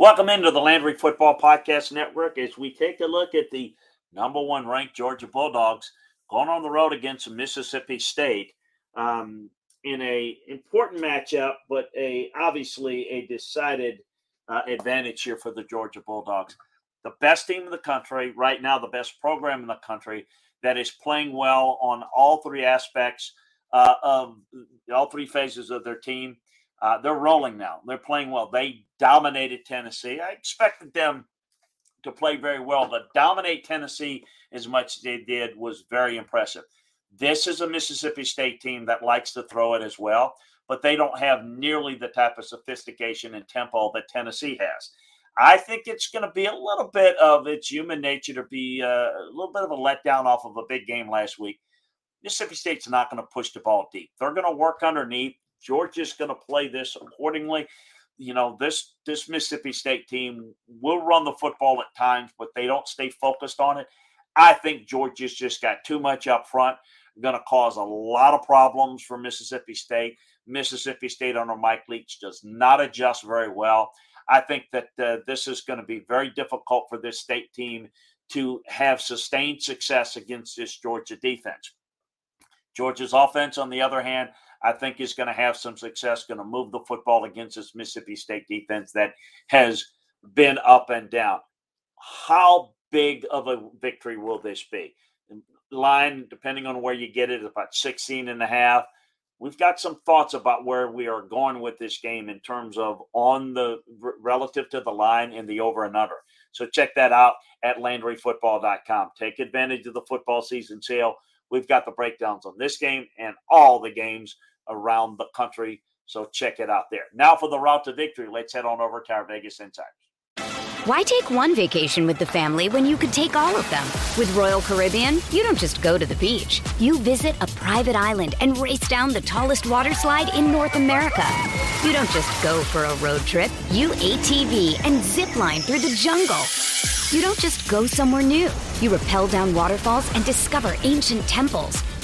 Welcome into the Landry Football Podcast Network as we take a look at the number one ranked Georgia Bulldogs going on the road against Mississippi State um, in a important matchup, but a obviously a decided uh, advantage here for the Georgia Bulldogs. The best team in the country right now, the best program in the country that is playing well on all three aspects uh, of all three phases of their team. Uh, they're rolling now. They're playing well. They dominated Tennessee. I expected them to play very well. To dominate Tennessee as much as they did was very impressive. This is a Mississippi State team that likes to throw it as well, but they don't have nearly the type of sophistication and tempo that Tennessee has. I think it's going to be a little bit of its human nature to be uh, a little bit of a letdown off of a big game last week. Mississippi State's not going to push the ball deep. They're going to work underneath. Georgia's going to play this accordingly. You know, this this Mississippi State team will run the football at times, but they don't stay focused on it. I think Georgia's just got too much up front. Going to cause a lot of problems for Mississippi State. Mississippi State under Mike Leach does not adjust very well. I think that uh, this is going to be very difficult for this state team to have sustained success against this Georgia defense. Georgia's offense, on the other hand, I think is going to have some success, going to move the football against this Mississippi State defense that has been up and down. How big of a victory will this be? Line, depending on where you get it, about 16 and a half. We've got some thoughts about where we are going with this game in terms of on the relative to the line and the over and under. So check that out at LandryFootball.com. Take advantage of the football season sale. We've got the breakdowns on this game and all the games around the country. So check it out there. Now for the route to victory, let's head on over to our Vegas Insiders. Why take one vacation with the family when you could take all of them? With Royal Caribbean, you don't just go to the beach. You visit a private island and race down the tallest water slide in North America. You don't just go for a road trip. You ATV and zip line through the jungle. You don't just go somewhere new. You rappel down waterfalls and discover ancient temples.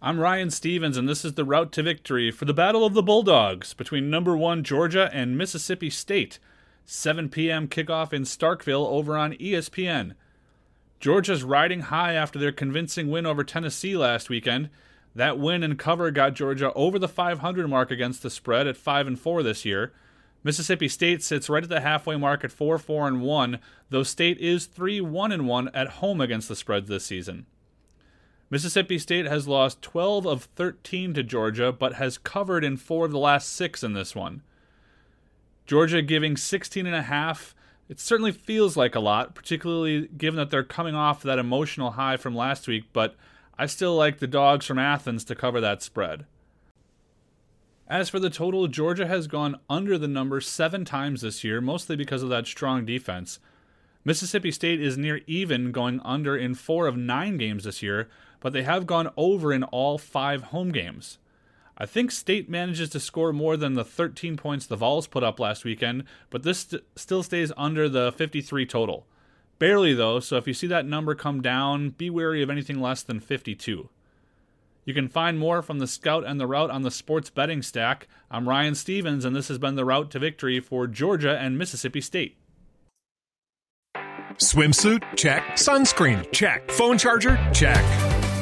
I'm Ryan Stevens, and this is the route to victory for the Battle of the Bulldogs between number one Georgia and Mississippi State. 7 p.m. kickoff in Starkville over on ESPN. Georgia's riding high after their convincing win over Tennessee last weekend. That win and cover got Georgia over the 500 mark against the spread at 5 and 4 this year. Mississippi State sits right at the halfway mark at 4 4 and 1, though State is 3 1 and 1 at home against the spread this season. Mississippi State has lost 12 of 13 to Georgia, but has covered in four of the last six in this one. Georgia giving 16 and a half. It certainly feels like a lot, particularly given that they're coming off that emotional high from last week, but I still like the dogs from Athens to cover that spread. As for the total, Georgia has gone under the number seven times this year, mostly because of that strong defense. Mississippi State is near even, going under in four of nine games this year, but they have gone over in all five home games. I think State manages to score more than the 13 points the Vols put up last weekend, but this st- still stays under the 53 total. Barely, though, so if you see that number come down, be wary of anything less than 52. You can find more from the Scout and the Route on the Sports Betting Stack. I'm Ryan Stevens, and this has been the route to victory for Georgia and Mississippi State. Swimsuit? Check. Sunscreen? Check. Phone charger? Check.